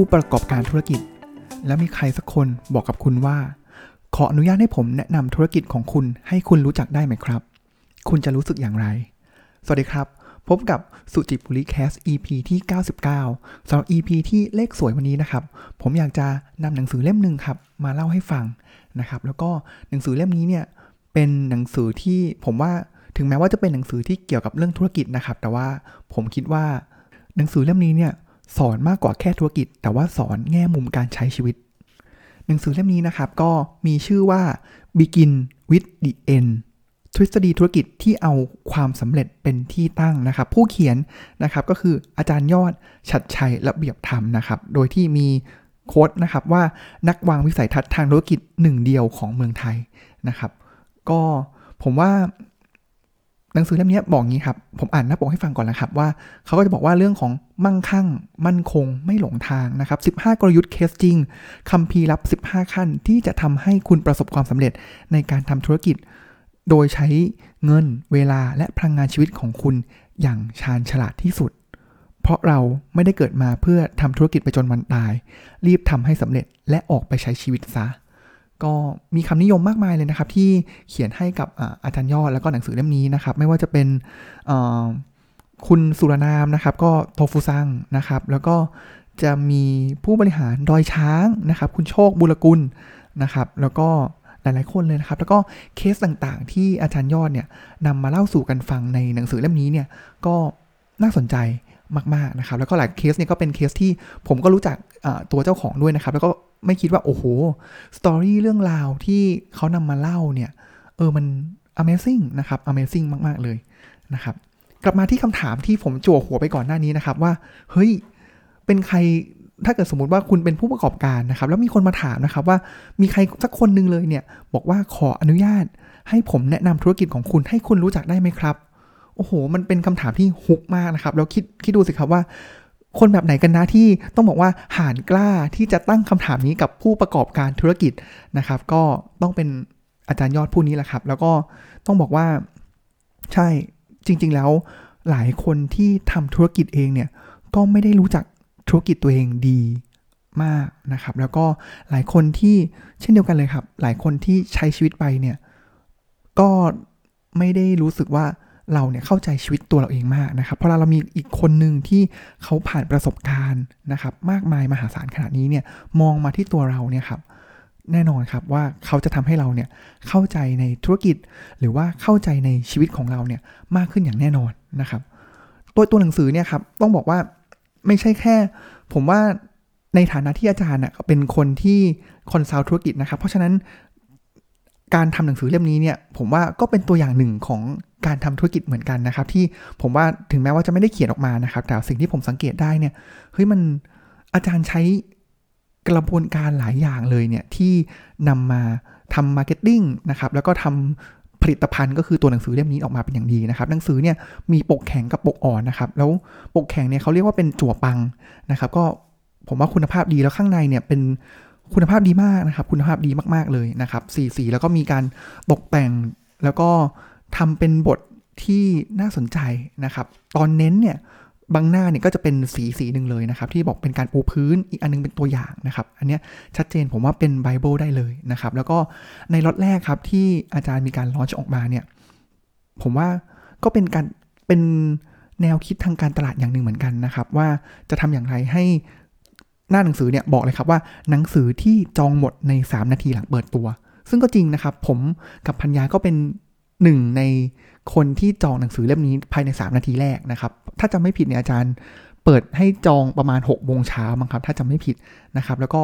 ผู้ประกอบการธุรกิจ แล้วมีใครสักคนบอกกับคุณว่า ขออนุญาตให้ผมแนะนำธุรกิจของคุณให้คุณรู้จักได้ไหมครับ คุณจะรู้สึกอย่างไร สวัสดีครับ พบกับสุจิบุรีแคส EP ที่ 99สำหรับ EP ที่เลขสวยวันนี้นะครับ ผมอยากจะนำหนังสือเล่มหนึ่งครับมาเล่าให้ฟังนะครับ แล้วก็หนังสือเล่มนี้เนี่ยเป็นหนังสือที่ผมว่าถึงแม้ว่าจะเป็นหนังสือที่เกี่ยวกับเรื่องธุรกิจนะครับ แต่ว่าผมคิดว่าหนังสือเล่มนี้เนี่ย สอนมากกว่าแค่ธุรกิจ แต่ว่าสอนแง่มุมการใช้ชีวิต หนังสือเล่มนี้นะครับ ก็มีชื่อว่า Begin with the End ทฤษฎีธุรกิจที่เอาความสำเร็จเป็นที่ตั้งนะครับ ผู้เขียนนะครับก็คืออาจารย์ยอดชัดชัยระเบียบธรรมนะครับ โดยที่มีโค้ดนะครับว่านักวางวิสัยทัศน์ทางธุรกิจหนึ่งเดียวของเมืองไทยนะครับ ก็ผมว่า หนังสือเล่มนี้บอกงี้ครับ ผมอ่านหน้าปกให้ฟังก่อนนะครับว่าเขาก็จะบอกว่าเรื่องของมั่งคั่ง มั่นคง ไม่หลงทางนะครับ 15 กลยุทธ์เคสจริงคำพีรับ 15 ขั้นที่จะทำให้คุณประสบความสำเร็จในการทำธุรกิจ โดยใช้เงิน เวลาและพลังงานชีวิตของคุณอย่างชาญฉลาดที่สุด เพราะเราไม่ได้เกิดมาเพื่อทำธุรกิจไปจนวันตาย รีบทำให้สำเร็จและออกไปใช้ชีวิตซะ ก็มีคำนิยมมากมายเลยนะครับ ที่เขียนให้กับอาจารย์ยอดแล้วก็หนังสือเล่มนี้นะครับ ไม่ว่าจะเป็นคุณสุรนามนะครับ ก็โทฟุซังนะครับ แล้วก็จะมีผู้บริหารดอยช้างนะครับ คุณโชคบุรกุลนะครับ แล้วก็หลาย ๆ คนเลยนะครับ แล้วก็เคสต่างๆ ที่อาจารย์ยอดเนี่ยนำมาเล่าสู่กันฟังในหนังสือเล่มนี้เนี่ยก็น่าสนใจมาก ๆ นะครับ แล้วก็หลายเคสเนี่ยก็เป็นเคสที่ผมก็รู้จักตัวเจ้าของด้วยนะครับ แล้วก็ ไม่คิดว่าโอ้โหสตอรี่เรื่องราวที่เขานำมาเล่าเนี่ย เออมัน Amazing นะครับ Amazing มาก ๆ เลยนะครับ กลับมาที่คำถามที่ผมจั่วหัวไปก่อนหน้านี้นะครับว่า เฮ้ย เป็นใครถ้าเกิดสมมติว่าคุณเป็นผู้ประกอบการนะครับ แล้วมีคนมาถามนะครับว่ามีใครสักคนหนึ่งเลยเนี่ย บอกว่าขออนุญาต ให้ผมแนะนำธุรกิจของคุณให้คุณรู้จักได้ไหมครับ โอ้โห มันเป็นคำถามที่ฮุกมากนะครับ แล้วคิดคิดดูสิครับว่า คนแบบไหนกันนะที่ต้องบอกว่าหานกล้าที่จะตั้งคำถามนี้กับผู้ประกอบการธุรกิจนะครับ ก็ต้องเป็นอาจารย์ยอดผู้นี้แหละครับ แล้วก็ต้องบอกว่าใช่จริง ๆ แล้วหลายคนที่ทำธุรกิจเองเนี่ยก็ไม่ได้รู้จักธุรกิจตัวเองดีมากนะครับ แล้วก็หลายคนที่เช่นเดียวกันเลยครับ หลายคนที่ใช้ชีวิตไปเนี่ยก็ไม่ได้รู้สึกว่า เราเนี่ยเข้าใจชีวิตตัวเราเองมากนะครับเพราะเราเรามีอีกคนหนึ่งที่เขาผ่านประสบการณ์นะครับมากมายมหาศาลขนาดนี้เนี่ยมองมาที่ตัวเราเนี่ยครับแน่นอนครับว่าเขาจะทำให้เราเนี่ยเข้าใจในธุรกิจ หรือว่าเข้าใจในชีวิตของเราเนี่ยมากขึ้นอย่างแน่นอนนะครับ ตัวตัวหนังสือเนี่ยครับต้องบอกว่าไม่ใช่แค่ ผมว่าในฐานะที่อาจารย์เป็นคนที่คอนซัลท์ธุรกิจนะครับ เพราะฉะนั้น การทำหนังสือเล่มนี้เนี่ยผมว่าก็เป็นตัวอย่างหนึ่งของการทำธุรกิจเหมือนกันนะครับ ที่ผมว่าถึงแม้ว่าจะไม่ได้เขียนออกมานะครับ แต่สิ่งที่ผมสังเกตได้เนี่ยเฮ้ยมันอาจารย์ใช้กระบวนการหลายอย่างเลยเนี่ยที่นำมาทำ marketing นะครับแล้วก็ทำผลิตภัณฑ์ก็คือตัวหนังสือเล่มนี้ออกมาเป็นอย่างดีนะครับหนังสือเนี่ยมีปกแข็งกับปกอ่อนนะครับ แล้วปกแข็งเนี่ยเขาเรียกว่าเป็นจั่วปังนะครับ ก็ผมว่าคุณภาพดีแล้วข้างในเนี่ยเป็น คุณภาพดีมากนะครับ คุณภาพดีมากๆเลยนะครับสีสีแล้วก็มีการตกแต่งแล้วก็ทำเป็นบทที่น่าสนใจนะครับ ตอนเน้นเนี่ยบางหน้าเนี่ยก็จะเป็นสีสีหนึ่งเลยนะครับ ที่บอกเป็นการปูพื้นอีกอันนึงเป็นตัวอย่างนะครับ อันนี้ชัดเจนผมว่าเป็นไบเบิลได้เลยนะครับ แล้วก็ในล็อตแรกครับที่อาจารย์มีการลอนช์ออกมาเนี่ย ผมว่าก็เป็นการเป็นแนวคิดทางการตลาดอย่างหนึ่งเหมือนกันนะครับ ว่าจะทำอย่างไรให้ หน้าหนังสือเนี่ยบอกเลยครับว่าหนังสือที่จองหมดใน 3 นาทีหลังเปิดตัว ซึ่งก็จริงนะครับ ผมกับพัญญาก็เป็นหนึ่งในคนที่จองหนังสือเล่มนี้ภายใน 3 นาทีแรกนะครับ ถ้าจำไม่ผิดเนี่ยอาจารย์เปิดให้จองประมาณ6โมงเช้ามั้งครับ ถ้าจำไม่ผิดนะครับ แล้วก็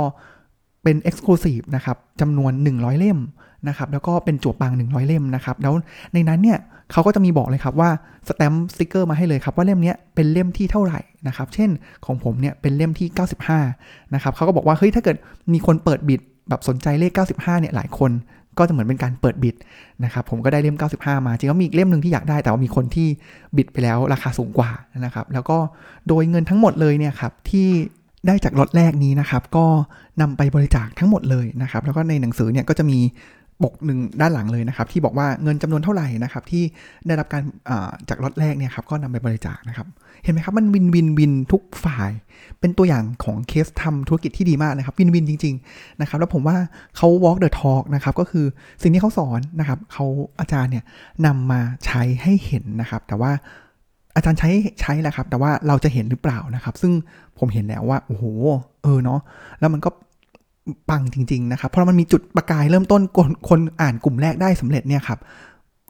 เป็น Exclusive นะครับจำนวน 100 เล่มนะครับ แล้วก็เป็นจั่วปัง 100 เล่มนะครับ แล้วในนั้นเนี่ย เขาก็จะมีบอกเลยครับว่าสแตมป์สติกเกอร์มาให้เลยครับว่าเล่มนี้เป็นเล่มที่เท่าไหร่นะครับ เช่นของผมเนี่ยเป็นเล่มที่ 95 นะครับเขาก็บอกว่าเฮ้ยถ้าเกิดมีคนเปิดบิดแบบสนใจเลข 95 เนี่ยหลายคนก็จะเหมือนเป็นการเปิดบิดนะครับผมก็ได้เล่ม 95 มาจริงก็มีอีกเล่มหนึ่งที่อยากได้ แต่ว่ามีคนที่บิดไปแล้วราคาสูงกว่านะครับ แล้วก็โดยเงินทั้งหมดเลยเนี่ยครับที่ได้จากล็อตแรกนี้นะครับ ก็นำไปบริจาคทั้งหมดเลยนะครับ แล้วก็ในหนังสือเนี่ยก็จะมี ปกหนึ่งด้านหลังเลยนะครับ ที่บอกว่าเงินจำนวนเท่าไหร่นะครับ ที่ได้รับการจากล็อตแรกเนี่ยครับก็นำไปบริจาคนะครับ เห็นไหมครับมันวินวินวินทุกฝ่าย เป็นตัวอย่างของเคสทำธุรกิจที่ดีมากนะครับวินวินจริง ๆนะครับ แล้วผมว่าเขา walk the talk นะครับก็คือสิ่งที่เขาสอนนะครับเขาอาจารย์เนี่ยนำมาใช้ให้เห็นนะครับ แต่ว่าอาจารย์ใช้ใช้แหละครับ แต่ว่าเราจะเห็นหรือเปล่านะครับ ซึ่งผมเห็นแล้วว่าโอ้โหเออเนาะแล้วมันก็ ปังจริง ๆ นะครับ เพราะมันมีจุดประกายเริ่มต้นคนคนอ่านกลุ่มแรกได้สำเร็จเนี่ยครับ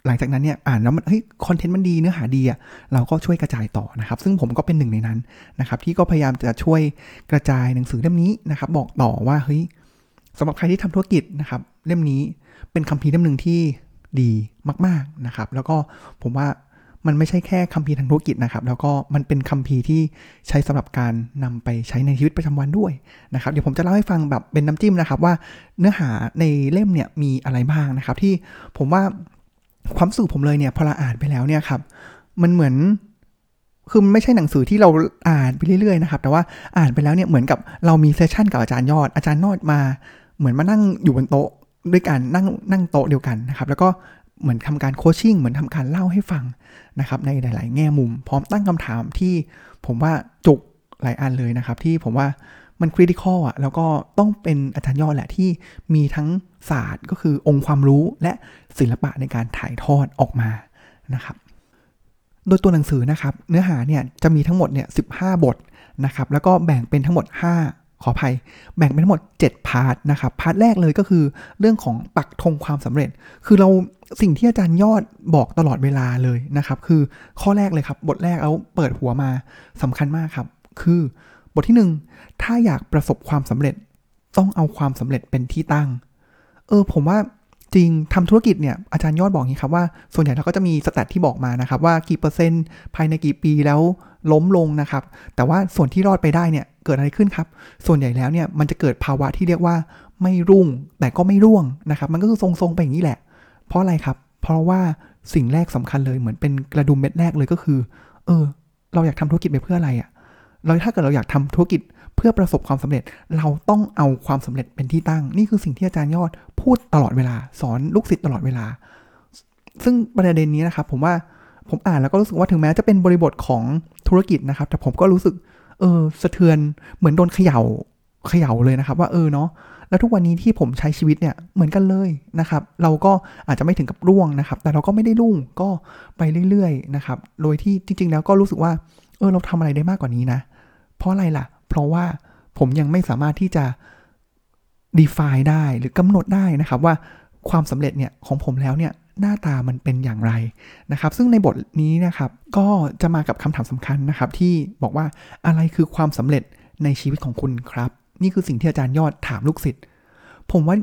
หลังจากนั้นเนี่ยอ่านแล้วมันเฮ้ยคอนเทนต์มันดีเนื้อหาดีอะเราก็ช่วยกระจายต่อนะครับ ซึ่งผมก็เป็นหนึ่งในนั้นนะครับ ที่ก็พยายามจะช่วยกระจายหนังสือเล่มนี้นะครับ บอกต่อว่าเฮ้ยสำหรับใครที่ทำธุรกิจนะครับ เล่มนี้เป็นคัมภีร์เล่มหนึ่งที่ดีมาก ๆนะครับ แล้วก็ผมว่า มันไม่ใช่แค่คัมภีร์ทางธุรกิจนะครับ แล้วก็มันเป็นคัมภีร์ที่ใช้สำหรับการนำไปใช้ในชีวิตประจำวันด้วยนะครับ เดี๋ยวผมจะเล่าให้ฟังแบบเป็นน้ำจิ้มนะครับ ว่าเนื้อหาในเล่มเนี่ยมีอะไรบ้างนะครับ ที่ผมว่าความสูผมเลยเนี่ยพอเราอ่านไปแล้วเนี่ยครับ มันเหมือนคือมันไม่ใช่หนังสือที่เราอ่านไปเรื่อยๆนะครับ แต่ว่าอ่านไปแล้วเนี่ยเหมือนกับเรามีเซสชั่นกับอาจารย์ยอด อาจารย์ยอดมา เหมือนมานั่งอยู่บนโต๊ะด้วยกันนั่งนั่งโต๊ะเดียวกันนะครับ แล้วก็ เหมือนทำการโคชชิ่งเหมือนทำการเล่าให้ฟังนะครับในหลาย ๆ แง่มุม พร้อมตั้งคำถามที่ผมว่าจุกหลายอันเลยนะครับ ที่ผมว่ามัน critical อะแล้วก็ต้องเป็นอาจารย์ยอดแหละที่มีทั้งศาสตร์ก็คือองค์ความรู้และศิลปะในการถ่ายทอดออกมานะครับ โดยตัวหนังสือนะครับเนื้อหาเนี่ยจะมีทั้งหมดเนี่ยสิบบทนะครับแล้วก็แบ่งเป็นทั้งหมด 5 ขออภัย แบ่งเป็นทั้งหมด 7 part นะครับ part แรกเลยก็คือเรื่องของปักธงความสำเร็จ คือเรา สิ่งที่อาจารย์ยอดบอกตลอดเวลาเลยนะครับ คือข้อแรกเลยครับ บทแรกเอาเปิดหัวมาสำคัญมากครับ คือบทที่ 1 ถ้าอยากประสบความสำเร็จต้องเอาความสำเร็จเป็นที่ตั้ง เออ ผมว่าจริงทำธุรกิจเนี่ยอาจารย์ยอดบอกอย่างนี้ครับว่าส่วนใหญ่เราก็จะมีสแตทที่บอกมานะครับ ว่ากี่เปอร์เซ็นต์ภายในกี่ปีแล้วล้มลงนะครับ แต่ว่าส่วนที่รอดไปได้เนี่ยเกิดอะไรขึ้นครับ ส่วนใหญ่แล้วเนี่ยมันจะเกิดภาวะที่เรียกว่าไม่รุ่งแต่ก็ไม่ร่วงนะครับ มันก็คือทรงๆไปอย่างนี้แหละ เพราะอะไรครับ เพราะว่าสิ่งแรกสำคัญเลยเหมือนเป็นกระดุมเม็ดแรกเลยก็คือ เออ เราอยากทำธุรกิจไปเพื่ออะไรอะ่ะ เราถ้าเกิดเราอยากทำธุรกิจเพื่อประสบความสำเร็จ เราต้องเอาความสำเร็จเป็นที่ตั้ง นี่คือสิ่งที่อาจารย์ยอดพูดตลอดเวลา สอนลูกศิษย์ตลอดเวลา ซึ่งประเด็นนี้นะครับ ผมว่าผมอ่านแล้วก็รู้สึกว่าถึงแม้จะเป็นบริบทของธุรกิจนะครับ แต่ผมก็รู้สึกเออสะเทือนเหมือนโดนเขย่า เขย่าเลยนะครับว่าเออเนาะแล้วทุกวันนี้ที่ผมใช้ชีวิตเนี่ยเหมือนกันเลยนะครับ เราก็อาจจะไม่ถึงกับร่วงนะครับ แต่เราก็ไม่ได้รุ่งก็ไปเรื่อยๆนะครับ โดยที่จริง ๆ แล้วก็รู้สึกว่าเออเราทำอะไรได้มากกว่านี้นะ เพราะอะไรล่ะ เพราะว่าผมยังไม่สามารถที่จะ define ได้หรือกำหนดได้นะครับว่าความสำเร็จเนี่ยของผมแล้วเนี่ยหน้าตามันเป็นอย่างไรนะครับ ซึ่งในบทนี้นะครับก็จะมากับคำถามสำคัญนะครับ ที่บอกว่าอะไรคือความสำเร็จในชีวิตของคุณครับ นี่คือสิ่งที่อาจารย์ยอดถามลูกศิษย์ผมว่า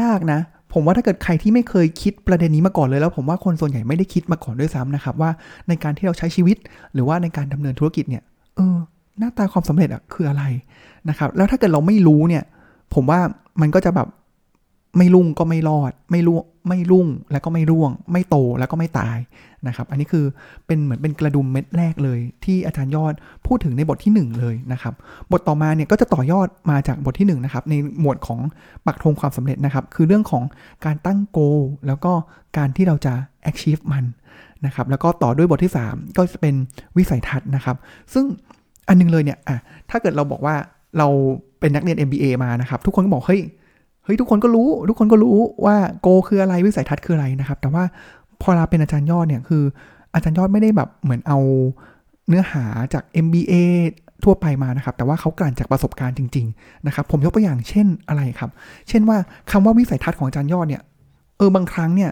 ยากนะ ผมว่าถ้าเกิดใครที่ไม่เคยคิดประเด็นนี้มาก่อนเลยแล้ว ผมว่าคนส่วนใหญ่ไม่ได้คิดมาก่อนด้วยซ้ำนะครับ ว่าในการที่เราใช้ชีวิต หรือว่าในการดำเนินธุรกิจเนี่ย เออ หน้าตาความสำเร็จอะคืออะไรนะครับ แล้วถ้าเกิดเราไม่รู้เนี่ย ผมว่ามันก็จะแบบ ไม่รุ่งก็ไม่รอด ไม่รุ่งไม่รุ่งแล้วก็ไม่ร่วง ไม่โตแล้วก็ไม่ตายนะครับ อันนี้คือเป็นเหมือนเป็นกระดุมเม็ดแรกเลย ที่อาจารย์ยอดพูดถึงในบทที่ 1 เลยนะครับ บทต่อมาเนี่ยก็จะต่อยอดมาจากบทที่1นะครับในหมวดของปักธงความสำเร็จนะครับ คือเรื่องของการตั้งโก แล้วก็การที่เราจะ achieve มันนะครับแล้วก็ต่อด้วยบทที่ 3 ก็จะเป็นวิสัยทัศน์นะครับ ซึ่งอันนึงเลยเนี่ยอะถ้าเกิดเราบอกว่าเราเป็นนักเรียน MBA มานะครับ ทุกคนก็บอกเฮ้ย เฮ้ยทุกคนก็รู้ ทุกคนก็รู้ว่าโกคืออะไรวิสัยทัศน์คืออะไรนะครับ แต่ว่าพอเราเป็นอาจารย์ยอดเนี่ยคือ อาจารย์ยอดไม่ได้แบบเหมือนเอาเนื้อหาจาก MBA ทั่วไปมานะครับ แต่ว่าเขากลั่นจากประสบการณ์จริง ๆ นะครับ ผมยกตัวอย่างเช่นอะไรครับ เช่นว่าคำว่าวิสัยทัศน์ของอาจารย์ยอดเนี่ย เออบางครั้งเนี่ย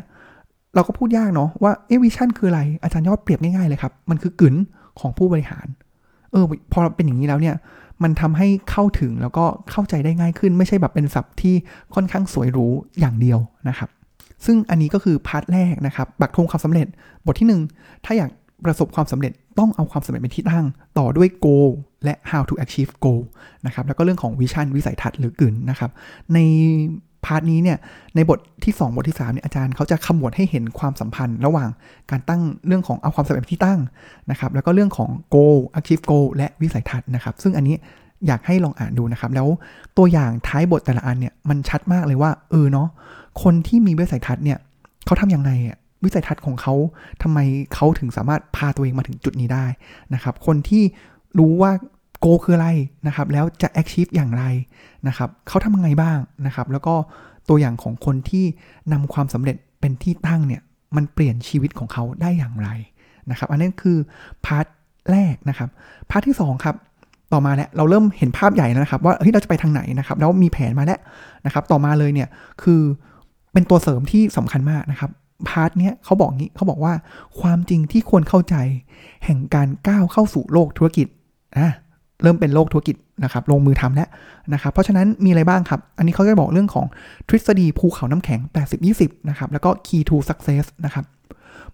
เราก็พูดยากเนาะว่าเอวิชั่นคืออะไร อาจารย์ยอดเปรียบง่ายๆเลยครับ มันคือกลืนของผู้บริหาร เออ พอเป็นอย่างนี้แล้วเนี่ย มันทำให้เข้าถึงแล้วก็เข้าใจได้ง่ายขึ้น ไม่ใช่แบบเป็นศัพท์ที่ค่อนข้างสวยหรูอย่างเดียวนะครับ ซึ่งอันนี้ก็คือ part แรกนะครับปักธงความสำเร็จบทที่ 1 ถ้าอยากประสบความสำเร็จต้องเอาความสำเร็จเป็นที่ตั้ง ต่อด้วย goal และ how to achieve goal นะครับแล้วก็เรื่องของ vision วิสัยทัศน์หรือ goal นะครับใน part นี้เนี่ยในบทที่ 2 บทที่3เนี่ยอาจารย์เขาจะขมวดให้เห็นความสัมพันธ์ระหว่างการตั้งเรื่องของเอาความสำเร็จที่ตั้งนะครับแล้วก็เรื่องของ goal achieve goal และวิสัยทัศน์นะครับซึ่งอันนี้อยากให้ลองอ่านดูนะครับ แล้วตัวอย่างท้ายบทแต่ละอันเนี่ยมันชัดมากเลยว่าเออเนาะคนที่มีวิสัยทัศน์เนี่ยเขาทำยังไงอะวิสัยทัศน์ของเขาทำไมเขาถึงสามารถพาตัวเองมาถึงจุดนี้ได้นะครับ คนที่รู้ว่า โกคืออะไรนะครับ แล้วจะ achieve อย่างไรนะครับเขาทำยังไงบ้างนะครับ แล้วก็ตัวอย่างของคนที่นำความสำเร็จเป็นที่ตั้งเนี่ย มันเปลี่ยนชีวิตของเขาได้อย่างไรนะครับ อันนี้คือ part แรกนะครับ part ที่ 2 ครับต่อมาแล้วเราเริ่มเห็นภาพใหญ่แล้วนะครับ ว่าเฮ้ยเราจะไปทางไหนนะครับ แล้วมีแผนมาแล้วนะครับ ต่อมาเลยเนี่ยคือเป็นตัวเสริมที่สำคัญมากนะครับ part เนี้ยเขาบอกงี้เขาบอกว่าความจริงที่ควรเข้าใจ แห่งการก้าวเข้าสู่โลกธุรกิจอะ เริ่มเป็นโลกธุรกิจนะครับลงมือทำแล้วนะครับเพราะฉะนั้นมีอะไรบ้างครับ อันนี้เขาจะบอกเรื่องของทฤษฎีภูเขาน้ำแข็ง 80-20 นะครับแล้วก็ key to success นะครับ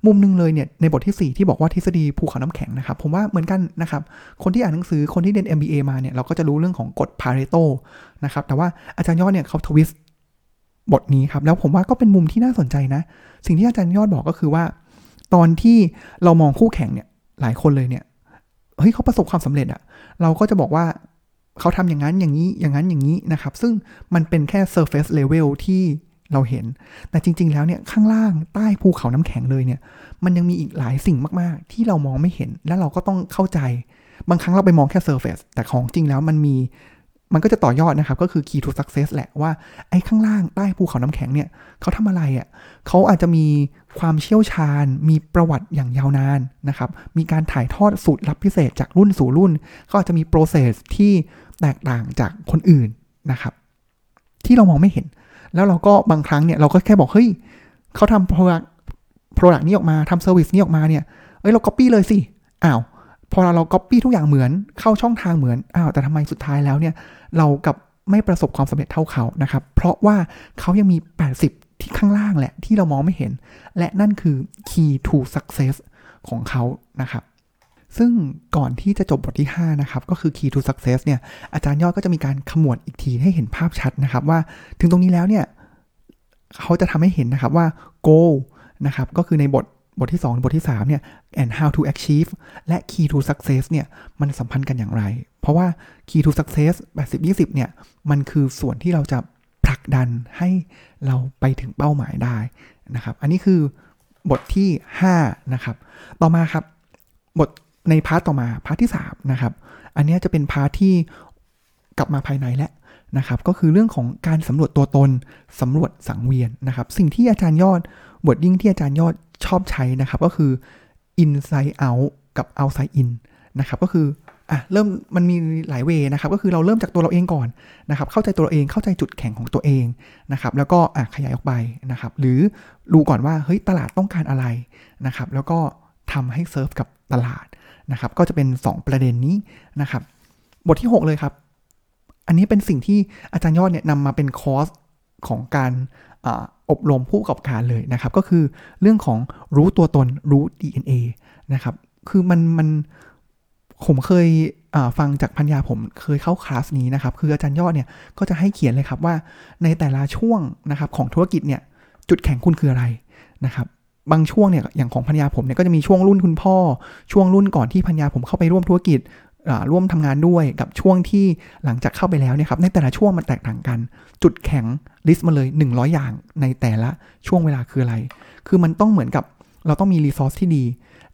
มุมหนึ่งเลยเนี่ยในบทที่ 4 ที่บอกว่าทฤษฎีภูเขาน้ำแข็งนะครับ ผมว่าเหมือนกันนะครับคนที่อ่านหนังสือคนที่เรียน MBA มาเนี่ยเราก็จะรู้เรื่องของกฎ Pareto นะครับแต่ว่าอาจารย์ยอดเนี่ยเขาทวิสต์บทนี้ครับแล้วผมว่าก็เป็นมุมที่น่าสนใจนะ สิ่งที่อาจารย์ยอดบอกก็คือว่า ตอนที่เรามองคู่แข่งเนี่ยหลายคนเลยเนี่ย เฮ้ยเขาประสบความสำเร็จอะเราก็จะบอกว่าเขาทำอย่างนั้นอย่างนี้อย่างนั้นอย่างนี้นะครับ ซึ่งมันเป็นแค่ surface level ที่เราเห็น แต่จริง ๆ แล้วเนี่ยข้างล่างใต้ภูเขาน้ำแข็งเลยเนี่ย มันยังมีอีกหลายสิ่งมากๆ ที่เรามองไม่เห็น และเราก็ต้องเข้าใจ บางครั้งเราไปมองแค่ surface แต่ของจริงแล้วมันมีมันก็จะต่อยอดนะครับ ก็คือ key to success แหละว่าไอ้ข้างล่างใต้ภูเขาน้ำแข็งเนี่ยเขาทำอะไรอะ่ะเขาอาจจะมี ความเชี่ยวชาญมีประวัติอย่างยาวนานนะครับ มีการถ่ายทอดสูตรลับพิเศษจากรุ่นสู่รุ่นเขาอาจจะมี process ที่แตกต่างจากคนอื่นนะครับ ที่เรามองไม่เห็น แล้วเราก็บางครั้งเนี่ยเราก็แค่บอกเฮ้ยเขาทำ product product นี้ออกมาทำ service นี้ออกมาเนี่ยเอ้ยเรา copy เลยสิอ้าวพอเรา copy ทุกอย่างเหมือนเข้าช่องทางเหมือนอ้าวแต่ทำไมสุดท้ายแล้วเนี่ยเรากับไม่ประสบความสำเร็จเท่าเขานะครับ เพราะว่าเขายังมี 80 ที่ข้างล่างแหละที่เรามองไม่เห็น และนั่นคือ key to success ของเขานะครับ ซึ่งก่อนที่จะจบบทที่ 5 นะครับ ก็คือ key to success เนี่ย อาจารย์ยอดก็จะมีการขมวดอีกทีให้เห็นภาพชัดนะครับ ว่าถึงตรงนี้แล้วเนี่ย เขาจะทำให้เห็นนะครับว่า goal นะครับ ก็คือในบทบทที่ 2 บทที่ 3 เนี่ย and how to achieve และ key to success เนี่ย มันสัมพันธ์กันอย่างไร เพราะว่า key to success 80-20 เนี่ย มันคือส่วนที่เราจะ ผลักดันให้เราไปถึงเป้าหมายได้นะครับ อันนี้คือบทที่ 5 นะครับ ต่อมาครับ บทใน part ต่อมา part ที่ 3 นะครับ อันนี้จะเป็น part ที่กลับมาภายในแล้วนะครับ ก็คือเรื่องของการสำรวจตัวตนสำรวจสังเวียนนะครับ สิ่งที่อาจารย์ยอดบทยิ่งที่อาจารย์ยอดชอบใช้นะครับ ก็คือ inside out กับ outside in นะครับ ก็คือ อะเริ่มมันมีหลายเวนะครับก็คือเราเริ่มจากตัวเราเองก่อนนะครับเข้าใจตัวเราเองเข้าใจจุดแข็งของตัวเองนะครับแล้วก็อะขยายออกไปนะครับหรือรู้ก่อนว่าเฮ้ยตลาดต้องการอะไรนะครับแล้วก็ทำให้เซิร์ฟกับตลาดนะครับก็จะเป็น 2 ประเด็นนี้นะครับบทที่ 6 เลยครับ อันนี้เป็นสิ่งที่อาจารย์ยอดเนี่ยนำมาเป็นคอร์สของการอบรมผู้ประกอบการเลยนะครับ ก็คือเรื่องของรู้ตัวตนรู้ DNA นะครับ คือมันมัน ผมเคยฟังจากพัญญาผมเคยเข้าคลาสนี้นะครับ คืออาจารย์ยอดเนี่ยก็จะให้เขียนเลยครับว่าในแต่ละช่วงนะครับของธุรกิจเนี่ยจุดแข็งคุณคืออะไรนะครับบางช่วงเนี่ยอย่างของพัญญาผมเนี่ยก็จะมีช่วงรุ่นคุณพ่อ ช่วงรุ่นก่อนที่พัญญาผมเข้าไปร่วมธุรกิจร่วมทำงานด้วยกับช่วงที่หลังจากเข้าไปแล้วเนี่ยครับในแต่ละช่วงมันแตกต่างกัน จุดแข็งลิสต์มาเลย 100 อย่างในแต่ละช่วงเวลาคืออะไร คือมันต้องเหมือนกับ เราต้องมีรีซอสที่ดี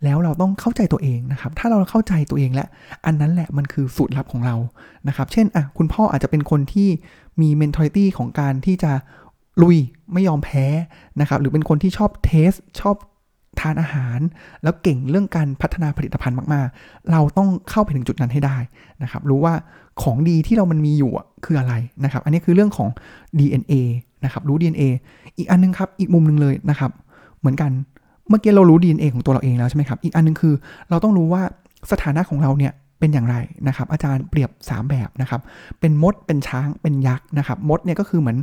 แล้วเราต้องเข้าใจตัวเองนะครับ ถ้าเราเข้าใจตัวเองแล้วอันนั้นแหละมันคือสูตรลับของเรานะครับ เช่นอะคุณพ่ออาจจะเป็นคนที่มี mentality ของการที่จะลุยไม่ยอมแพ้นะครับ หรือเป็นคนที่ชอบเทสชอบทานอาหาร แล้วเก่งเรื่องการพัฒนาผลิตภัณฑ์มาก ๆ เราต้องเข้าไปถึงจุดนั้นให้ได้นะครับ รู้ว่าของดีที่เรามันมีอยู่คืออะไรนะครับ อันนี้คือเรื่องของ DNA นะครับ รู้ DNA อีกอันนึงครับ อีกมุมหนึ่งเลยนะครับ เหมือนกัน เมื่อกี้เรารู้ DNA ของตัวเราเองแล้วใช่ไหมครับ อีกอันนึงคือ เราต้องรู้ว่าสถานะของเราเนี่ยเป็นอย่างไรนะครับ อาจารย์เปรียบ 3 แบบนะครับ เป็นมด เป็นช้าง เป็นยักษ์นะครับ มดเนี่ยก็คือเหมือน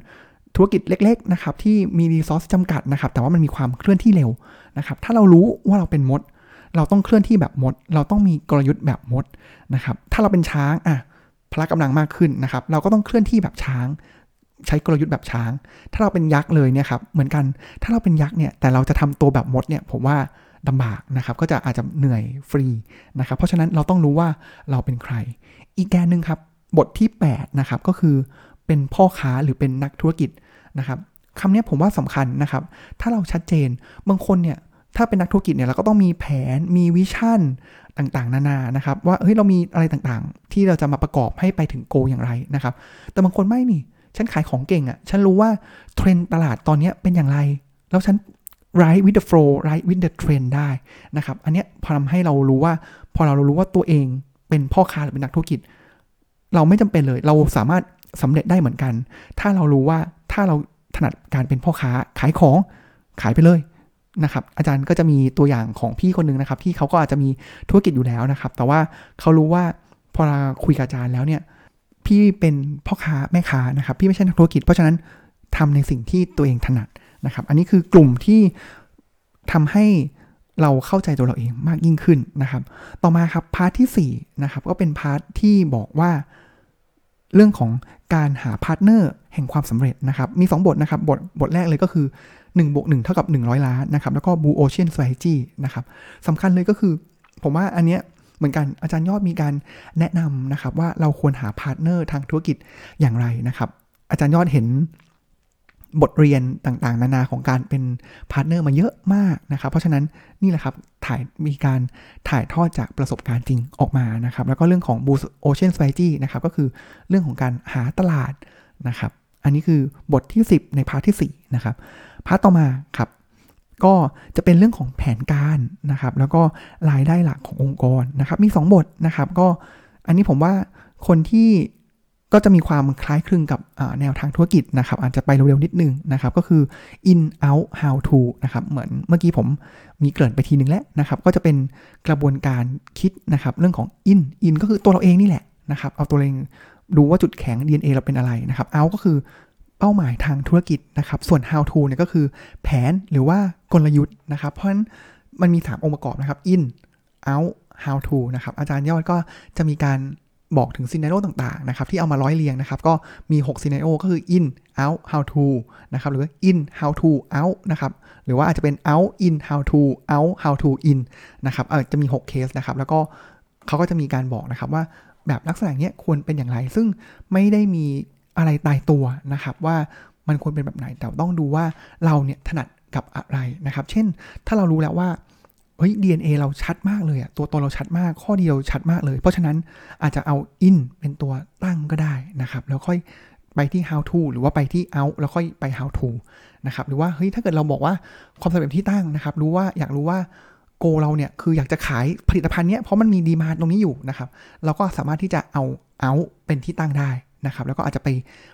ธุรกิจเล็กๆนะครับที่มีรีซอสจำกัดนะครับ แต่ว่ามันมีความเคลื่อนที่เร็วนะครับ ถ้าเรารู้ว่าเราเป็นมด เราต้องเคลื่อนที่แบบมด เราต้องมีกลยุทธ์แบบมดนะครับ ถ้าเราเป็นช้างอะพละกำลังมากขึ้นนะครับ เราก็ต้องเคลื่อนที่แบบช้าง ใช้กลยุทธ์แบบช้าง ถ้าเราเป็นยักษ์เลยเนี่ยครับเหมือนกันถ้าเราเป็นยักษ์เนี่ยแต่เราจะทำตัวแบบมดเนี่ยผมว่าลำบากนะครับก็จะอาจจะเหนื่อยฟรีนะครับ เพราะฉะนั้นเราต้องรู้ว่าเราเป็นใคร อีกแกนหนึ่งครับ บทที่ 8 นะครับ ก็คือเป็นพ่อค้าหรือเป็นนักธุรกิจนะครับคำนี้ผมว่าสำคัญนะครับ ถ้าเราชัดเจนบางคนเนี่ยถ้าเป็นนักธุรกิจเนี่ยเราก็ต้องมีแผนมีวิชั่นต่างๆ นานานะครับ ว่าเฮ้ยเรามีอะไรต่างๆ ที่เราจะมาประกอบให้ไปถึงโกอย่างไรนะครับ แต่บางคนไม่นี่ ฉันขายของเก่งอะ่ะ ฉันรู้ว่าเทรนด์ตลาดตอนนี้เป็นอย่างไร แล้วฉัน ride with the flow ride with the trend ได้นะครับ อันเนี้ยพอทำให้เรารู้ว่า พอเรารู้ว่าตัวเองเป็นพ่อค้าหรือเป็นนักธุรกิจ เราไม่จำเป็นเลย เราสามารถสำเร็จได้เหมือนกัน ถ้าเรารู้ว่าถ้าเราถนัดการเป็นพ่อค้าขายของขายไปเลยนะครับอาจารย์ก็จะมีตัวอย่างของพี่คนหนึ่งนะครับ ที่เขาก็อาจจะมีธุรกิจอยู่แล้วนะครับ แต่ว่าเขารู้ว่าพอเราคุยกับอาจารย์แล้วเนี่ย พี่เป็นพ่อค้าแม่ค้านะครับ พี่ไม่ใช่นักธุรกิจ เพราะฉะนั้นทำในสิ่งที่ตัวเองถนัดนะครับ อันนี้คือกลุ่มที่ทำให้เราเข้าใจตัวเราเองมากยิ่งขึ้นนะครับ ต่อมาครับ part ที่4นะครับก็เป็น part ที่บอกว่า เรื่องของการหา partner แห่งความสำเร็จนะครับ มี 2 บทนะครับ บทบทแรกเลยก็คือ1บวก1เท่ากับ 100 ล้านนะครับ แล้วก็ Blue Ocean Strategy นะครับสำคัญเลยก็คือ ผมว่าอันเนี้ย เหมือนกันอาจารย์ยอดมีการแนะนำนะครับว่าเราควรหา partner ทางธุรกิจอย่างไรนะครับ อาจารย์ยอดเห็นบทเรียนต่างๆ นานาของการเป็น partner มาเยอะมากนะครับ เพราะฉะนั้นนี่แหละครับถ่ายมีการถ่ายทอดจากประสบการณ์จริงออกมานะครับ แล้วก็เรื่องของ Blue Ocean Strategy นะครับก็คือเรื่องของการหาตลาดนะครับ อันนี้คือบทที่ 10 ใน part ที่ 4 นะครับ part ต่อมาครับ ก็จะเป็นเรื่องของแผนการนะครับ แล้วก็รายได้หลักขององค์กรนะครับ มี 2 บทนะครับ ก็อันนี้ผมว่าคนที่ก็จะมีความคล้ายคลึงกับแนวทางธุรกิจนะครับ อาจจะไปเร็วๆนิดนึงนะครับ ก็คือ in out how to นะครับ เหมือนเมื่อกี้ผมมีเกริ่นไปทีนึงแล้วนะครับ ก็จะเป็นกระบวนการคิดนะครับ เรื่องของ in in ก็คือตัวเราเองนี่แหละนะครับ เอาตัวเองดูว่าจุดแข็ง DNA เราเป็นอะไรนะครับ out ก็คือ เป้าหมายทางธุรกิจนะครับ ส่วน how to เนี่ยก็คือแผนหรือว่ากลยุทธ์นะครับ เพราะฉะนั้นมันมี 3 องค์ประกอบนะครับ in out how to นะครับ อาจารย์ยอดก็จะมีการบอกถึงซีนารโอต่างๆนะครับที่เอามาร้อยเรียงนะครับ ก็มี6ซีนารโอก็คือ in out how to นะครับหรือ in how to out นะครับหรือว่าอาจจะเป็น out in how to out how to in นะครับเออจะมี 6 เคสนะครับ แล้วก็เขาก็จะมีการบอกนะครับว่าแบบลักษณะนี้ควรเป็นอย่างไร ซึ่งไม่ได้มี อะไรตายตัวนะครับว่ามันควรเป็นแบบไหนแต่ต้องดูว่าเราเนี่ยถนัดกับอะไรนะครับ เช่นถ้าเรารู้แล้วว่าเฮ้ย DNA เราชัดมากเลยอะตัวตนเราชัดมาก ข้อเดียวชัดมากเลย เพราะฉะนั้นอาจจะเอา in เป็นตัวตั้งก็ได้นะครับ แล้วค่อยไปที่ how to หรือว่าไปที่ out แล้วค่อยไป how to นะครับหรือว่าเฮ้ยถ้าเกิดเราบอกว่าความสำเร็จที่ตั้งนะครับ รู้ว่าอยากรู้ว่าโกเราเนี่ยคืออยากจะขายผลิตภัณฑ์เนี้ยเพราะมันมีดีมาตรงนี้อยู่นะครับ เราก็สามารถที่จะเอา out เป็นที่ตั้งได้ นะครับแล้วก็อาจจะไป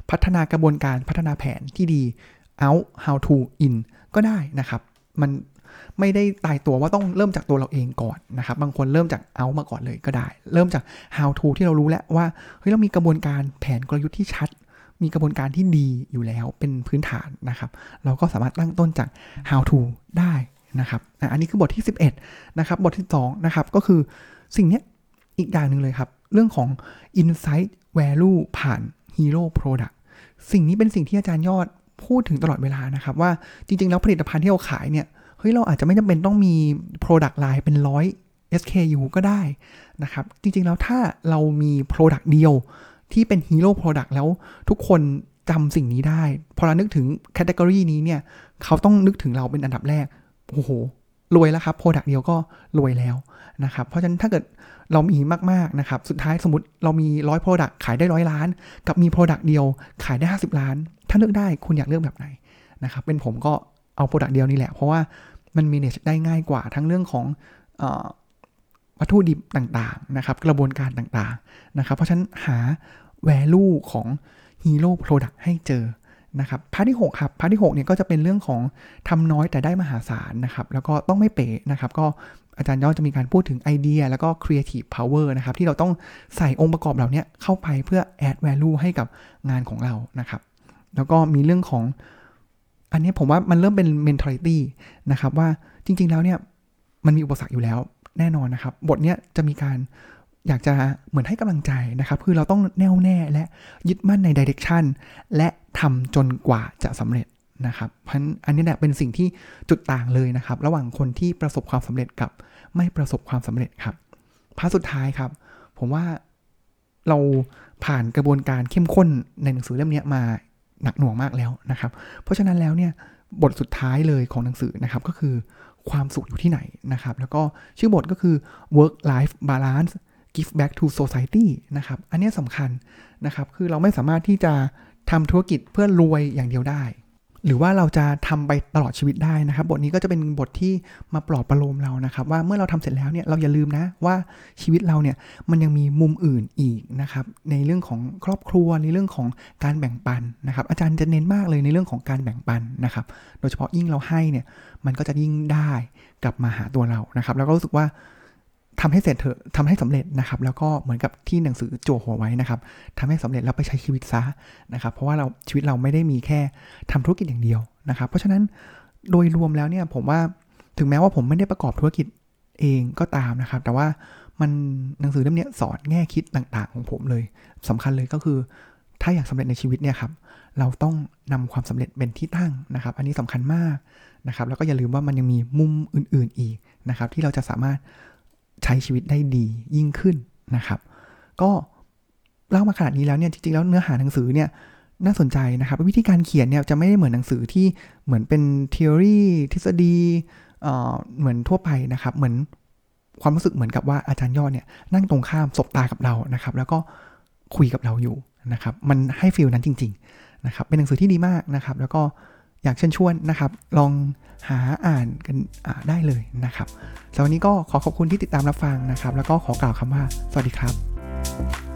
พัฒนากระบวนการพัฒนาแผนที่ดี out how to in ก็ได้นะครับมันไม่ได้ตายตัวว่าต้องเริ่มจากตัวเราเองก่อนนะครับ บางคนเริ่มจากเอามาก่อนเลยก็ได้ เริ่มจาก how to ที่เรารู้แล้วว่าเฮ้ยเรามีกระบวนการแผนกลยุทธ์ที่ชัด มีกระบวนการที่ดีอยู่แล้วเป็นพื้นฐานนะครับ เราก็สามารถตั้งต้นจาก how to ได้นะครับอันนี้คือบทที่ 11 นะครับ บทที่2นะครับก็คือสิ่งนี้ อีกอย่างหนึ่งเลยครับ เรื่องของ insight value ผ่าน hero product สิ่งนี้เป็นสิ่งที่อาจารย์ยอดพูดถึงตลอดเวลานะครับ ว่าจริง ๆ แล้วผลิตภัณฑ์ที่เราขายเนี่ยเฮ้ยเราอาจจะไม่จำเป็นต้องมี Product Line เป็นร้อย SKU ก็ได้นะครับ จริง ๆ แล้วถ้าเรามี Product เดียวที่เป็น Hero Product แล้วทุกคนจำสิ่งนี้ได้ พอเรานึกถึงแคตตากรีนี้เนี่ย เขาต้องนึกถึงเราเป็นอันดับแรก โอ้โห รวยแล้วครับ Product เดียวก็รวยแล้วนะครับ เพราะฉะนั้นถ้าเกิดเรามีมากๆนะครับ สุดท้ายสมมติเรามีร้อย Product ขายได้ร้อยล้าน กับมี Product เดียวขายได้ 50 ล้าน ถ้าเลือกได้คุณอยากเลือกแบบไหนนะครับ เป็นผมก็เอา Product เดียวนี่แหละ เพราะว่ามัน manage ได้ง่ายกว่าทั้งเรื่องของวัตถุดิบต่างๆนะครับ กระบวนการต่างๆนะครับ เพราะฉะนั้นหา value ของ hero product ให้เจอ นะครับ part ที่6ครับ part ที่6เนี่ยก็จะเป็นเรื่องของทำน้อยแต่ได้มหาศาลนะครับแล้วก็ต้องไม่เป๋นะครับก็อาจารย์ยอดจะมีการพูดถึงไอเดีย แล้วก็ creative power นะครับที่เราต้องใส่องค์ประกอบเหล่านี้เข้าไปเพื่อ add value ให้กับงานของเรานะครับแล้วก็มีเรื่องของ อันนี้ผมว่ามันเริ่มเป็น mentality นะครับว่าจริงๆแล้วเนี่ยมันมีอุปสรรคอยู่แล้วแน่นอนนะครับ บทเนี้ยจะมีการ อยากจะเหมือนให้กำลังใจนะครับ คือเราต้องแน่วแน่และยึดมั่นในดิเรกชันและทำจนกว่าจะสำเร็จนะครับเพราะอันนี้แหละเป็นสิ่งที่จุดต่างเลยนะครับ ระหว่างคนที่ประสบความสำเร็จกับไม่ประสบความสำเร็จครับพาร์ทสุดท้ายครับ ผมว่าเราผ่านกระบวนการเข้มข้นในหนังสือเล่มนี้มาหนักหน่วงมากแล้วนะครับ เพราะฉะนั้นแล้วเนี่ยบทสุดท้ายเลยของหนังสือนะครับก็คือความสุขอยู่ที่ไหนนะครับ แล้วก็ชื่อบทก็คือ work life balance give back to society นะครับ อันนี้สำคัญนะครับ คือเราไม่สามารถที่จะทำธุรกิจเพื่อรวยอย่างเดียวได้ หรือว่าเราจะทำไปตลอดชีวิตได้นะครับ บทนี้ก็จะเป็นบทที่มาปลอบประโลมเรานะครับ ว่าเมื่อเราทำเสร็จแล้วเนี่ยเราอย่าลืมนะว่าชีวิตเราเนี่ยมันยังมีมุมอื่นอีกนะครับ ในเรื่องของครอบครัวในเรื่องของการแบ่งปันนะครับ อาจารย์จะเน้นมากเลยในเรื่องของการแบ่งปันนะครับ โดยเฉพาะยิ่งเราให้เนี่ยมันก็จะยิ่งได้กลับมาหาตัวเรานะครับ แล้วก็รู้สึกว่า ทำให้เสร็จเถอะทำให้สำเร็จนะครับ แล้วก็เหมือนกับที่หนังสือโจหัวไว้นะครับทำให้สำเร็จแล้วไปใช้ชีวิตซะนะครับ เพราะว่าเราชีวิตเราไม่ได้มีแค่ทำธุรกิจอย่างเดียวนะครับ เพราะฉะนั้นโดยรวมแล้วเนี่ยผมว่าถึงแม้ว่าผมไม่ได้ประกอบธุรกิจเองก็ตามนะครับ แต่ว่ามันหนังสือเล่มนี้สอนแง่คิดต่างๆ ของผมเลยสำคัญเลยก็คือ ถ้าอยากสำเร็จในชีวิตเนี่ยครับเราต้องนำความสำเร็จเป็นที่ตั้งนะครับ อันนี้สำคัญมากนะครับ แล้วก็อย่าลืมว่ามันยังมีมุมอื่น ๆอีกนะครับ ที่เราจะสามารถ ใช้ชีวิตได้ดียิ่งขึ้นนะครับ ก็เล่ามาขนาดนี้แล้วเนี่ยจริงๆแล้วเนื้อหาหนังสือเนี่ยน่าสนใจนะครับ วิธีการเขียนเนี่ยจะไม่ได้เหมือนหนังสือที่เหมือนเป็นทฤษฎีทฤษฎีเหมือนทั่วไปนะครับ เหมือนความรู้สึกเหมือนกับว่าอาจารย์ยอดเนี่ยนั่งตรงข้ามสบตากับเรานะครับ แล้วก็คุยกับเราอยู่นะครับ มันให้ฟีลนั้นจริง ๆ นะครับ เป็นหนังสือที่ดีมากนะครับ แล้วก็ อยากเชิญชวนนะครับ ลองหาอ่านกันได้เลยนะครับสำหรับวันนี้ก็ขอขอบคุณที่ติดตามรับฟังนะครับ แล้วก็ขอกล่าวคำว่า สวัสดีครับ